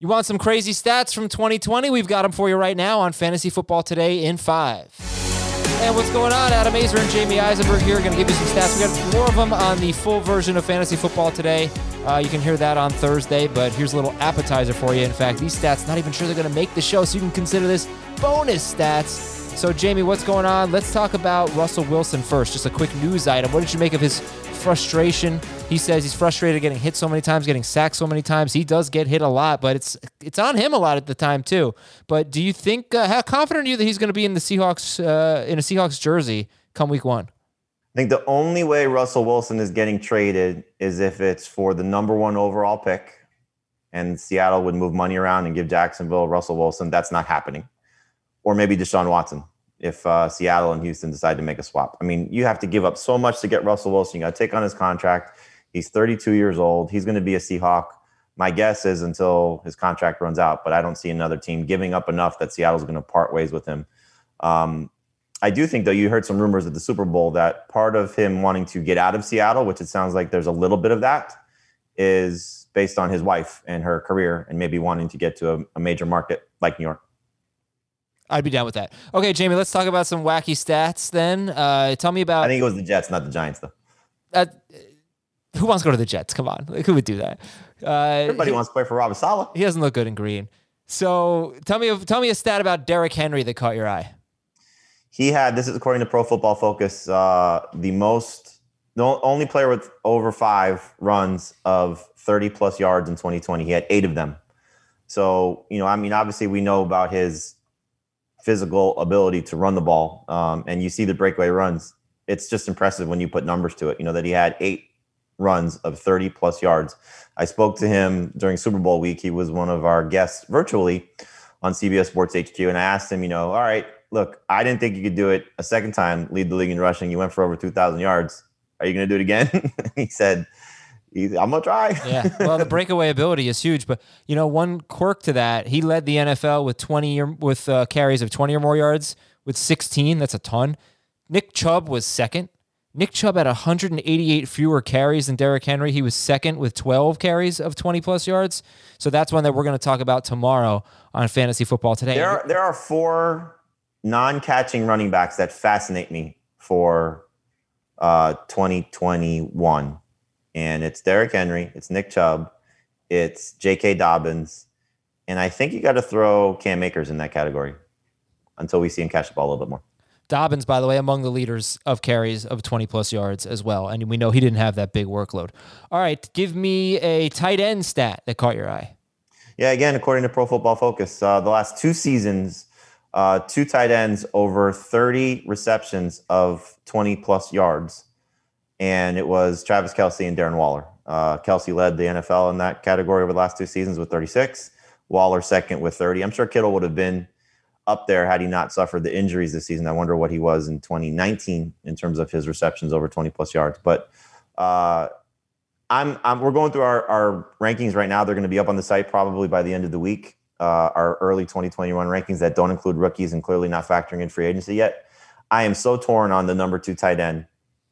You want some crazy stats from 2020? We've got them for you right now on Fantasy Football Today in five. And what's going on? Adam Aizer and Jamey Eisenberg here. Going to give you some stats. We got more of them on the full version of Fantasy Football Today. Uh, you can hear that on Thursday, but here's a little appetizer for you. In fact, these stats, not even sure they're going to make the show, so you can consider this bonus stats. So, Jamey, what's going on? Let's talk about Russell Wilson first. Just a quick news item. What did you make of his frustration? He says he's frustrated getting hit so many times, getting sacked so many times. He does get hit a lot, but it's it's on him a lot at the time too. But do you think uh, how confident are you that he's going to be in the Seahawks uh, in a Seahawks jersey come week one? I think the only way Russell Wilson is getting traded is if it's for the number one overall pick, and Seattle would move money around and give Jacksonville Russell Wilson. That's not happening or maybe Deshaun Watson if uh, Seattle and Houston decide to make a swap. I mean, you have to give up so much to get Russell Wilson. You got to take on his contract. He's 32 years old. He's going to be a Seahawk. My guess is until his contract runs out, but I don't see another team giving up enough that Seattle's going to part ways with him. Um, I do think, though, you heard some rumors at the Super Bowl that part of him wanting to get out of Seattle, which it sounds like there's a little bit of that, is based on his wife and her career and maybe wanting to get to a, a major market like New York. I'd be down with that. Okay, Jamey, let's talk about some wacky stats then. Uh, tell me about. I think it was the Jets, not the Giants, though. Uh, who wants to go to the Jets? Come on, like, who would do that? Uh, Everybody he, wants to play for Robert Saleh. He doesn't look good in green. So tell me, tell me a stat about Derrick Henry that caught your eye. He had this is according to Pro Football Focus, uh, the most, the only player with over five runs of 30 plus yards in 2020. He had eight of them. So you know, I mean, obviously we know about his physical ability to run the ball. Um, and you see the breakaway runs. It's just impressive when you put numbers to it. You know that he had eight runs of 30 plus yards. I spoke to him during Super Bowl week. He was one of our guests virtually on CBS Sports HQ, and I asked him, you know, all right, look, I didn't think you could do it a second time, lead the league in rushing. You went for over 2,000 yards. Are you going to do it again? he said, I'm gonna try. yeah. Well, the breakaway ability is huge, but you know, one quirk to that, he led the NFL with 20 or, with uh, carries of 20 or more yards with 16. That's a ton. Nick Chubb was second. Nick Chubb had 188 fewer carries than Derrick Henry. He was second with 12 carries of 20 plus yards. So that's one that we're going to talk about tomorrow on Fantasy Football Today. There are, there are four non-catching running backs that fascinate me for uh, 2021 and it's Derrick Henry, it's Nick Chubb, it's J.K. Dobbins, and I think you got to throw Cam Akers in that category until we see him catch the ball a little bit more. Dobbins, by the way, among the leaders of carries of 20 plus yards as well. And we know he didn't have that big workload. All right, give me a tight end stat that caught your eye. Yeah, again, according to Pro Football Focus, uh, the last two seasons, uh, two tight ends over 30 receptions of 20 plus yards and it was Travis Kelce and Darren Waller. Uh, Kelce led the NFL in that category over the last two seasons with 36. Waller second with 30. I'm sure Kittle would have been up there had he not suffered the injuries this season. I wonder what he was in 2019 in terms of his receptions over 20 plus yards. But uh, I'm, I'm, we're going through our, our rankings right now. They're going to be up on the site probably by the end of the week. Uh, our early 2021 rankings that don't include rookies and clearly not factoring in free agency yet. I am so torn on the number two tight end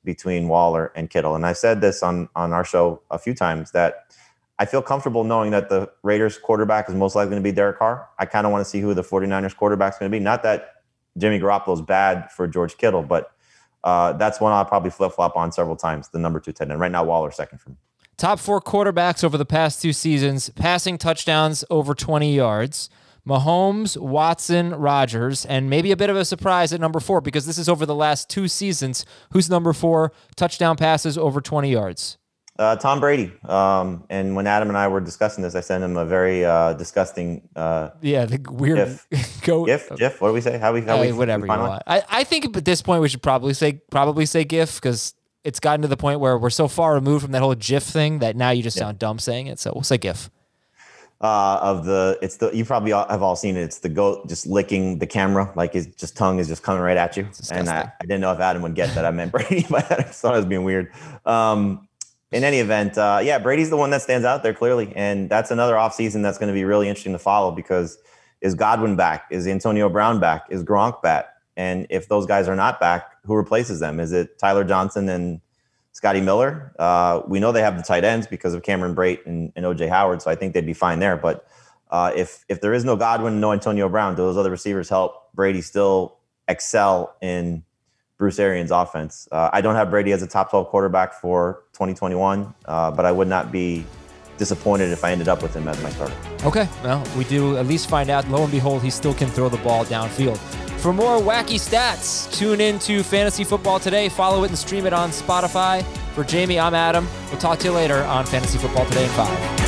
between Waller and Kittle. And I've said this on on our show a few times that I feel comfortable knowing that the Raiders quarterback is most likely going to be Derek Carr. I kind of want to see who the 49ers quarterback is going to be. Not that Jimmy Garoppolo is bad for George Kittle, but uh, that's one I'll probably flip flop on several times. The number two tight end. Right now, Waller second for me. Top four quarterbacks over the past two seasons, passing touchdowns over 20 yards. Mahomes, Watson, Rodgers, and maybe a bit of a surprise at number four because this is over the last two seasons. Who's number four? Touchdown passes over 20 yards. Uh, Tom Brady. Um, and when Adam and I were discussing this, I sent him a very uh, disgusting. Uh, yeah, the weird GIF. goat. GIF, GIF. What do we say? How we? How we? Whatever we you want. I, I think at this point we should probably say probably say GIF because it's gotten to the point where we're so far removed from that whole GIF thing that now you just yeah. sound dumb saying it. So we'll say GIF uh, of the it's the you probably have all seen it. It's the goat just licking the camera, like his just tongue is just coming right at you. And I, I, didn't know if Adam would get that. I meant Brady, but I thought it was being weird. Um, in any event, uh, yeah, Brady's the one that stands out there clearly, and that's another offseason that's going to be really interesting to follow because is Godwin back? Is Antonio Brown back? Is Gronk back? And if those guys are not back, who replaces them? Is it Tyler Johnson and Scotty Miller. Uh, we know they have the tight ends because of Cameron Brate and, and OJ Howard, so I think they'd be fine there. But uh, if if there is no Godwin, no Antonio Brown, do those other receivers help Brady still excel in Bruce Arians' offense? Uh, I don't have Brady as a top 12 quarterback for 2021, uh, but I would not be disappointed if I ended up with him as my starter. Okay, well, we do at least find out. Lo and behold, he still can throw the ball downfield. For more wacky stats, tune in to Fantasy Football Today. Follow it and stream it on Spotify. For Jamey, I'm Adam. We'll talk to you later on Fantasy Football Today in 5.